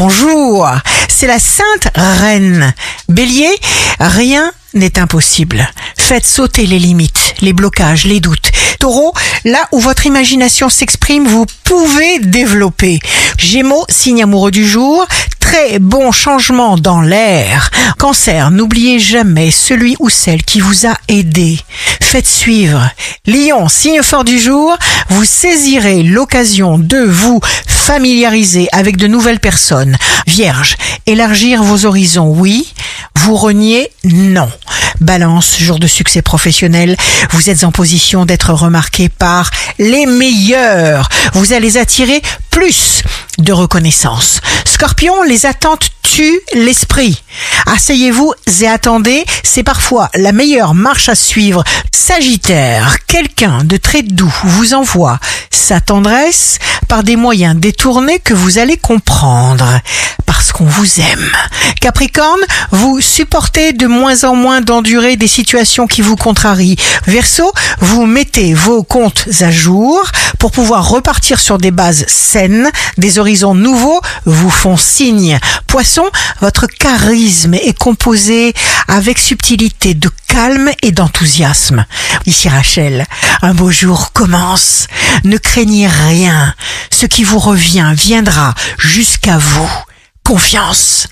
bonjour. C'est la Sainte Reine. Bélier, rien n'est impossible. Faites sauter les limites, les blocages, les doutes. Taureau, là où votre imagination s'exprime, vous pouvez développer. Gémeaux, signe amoureux du jour, très bon changement dans l'air. Cancer, n'oubliez jamais celui ou celle qui vous a aidé. Faites suivre. Lion, signe fort du jour, vous saisirez l'occasion de vous familiariser avec de nouvelles personnes. Vierge, élargir vos horizons, oui. Vous reniez, non. Balance, jour de succès professionnel, vous êtes en position d'être remarqué par les meilleurs. Vous allez attirer plus de reconnaissance. Scorpion, les attentes tuent l'esprit. Asseyez-vous et attendez, c'est parfois la meilleure marche à suivre. Sagittaire, quelqu'un de très doux vous envoie sa tendresse par des moyens détournés que vous allez comprendre parce qu'on vous aime. Capricorne, vous supportez de moins en moins d'endurer des situations qui vous contrarient. Verseau, vous mettez vos comptes à jour pour pouvoir repartir sur des bases saines, des horizons nouveaux vous font signe. Poisson, votre charisme est composé avec subtilité de calme et d'enthousiasme. Ici Rachel, un beau jour commence. Ne craignez rien. Ce qui vous revient viendra jusqu'à vous. Confiance.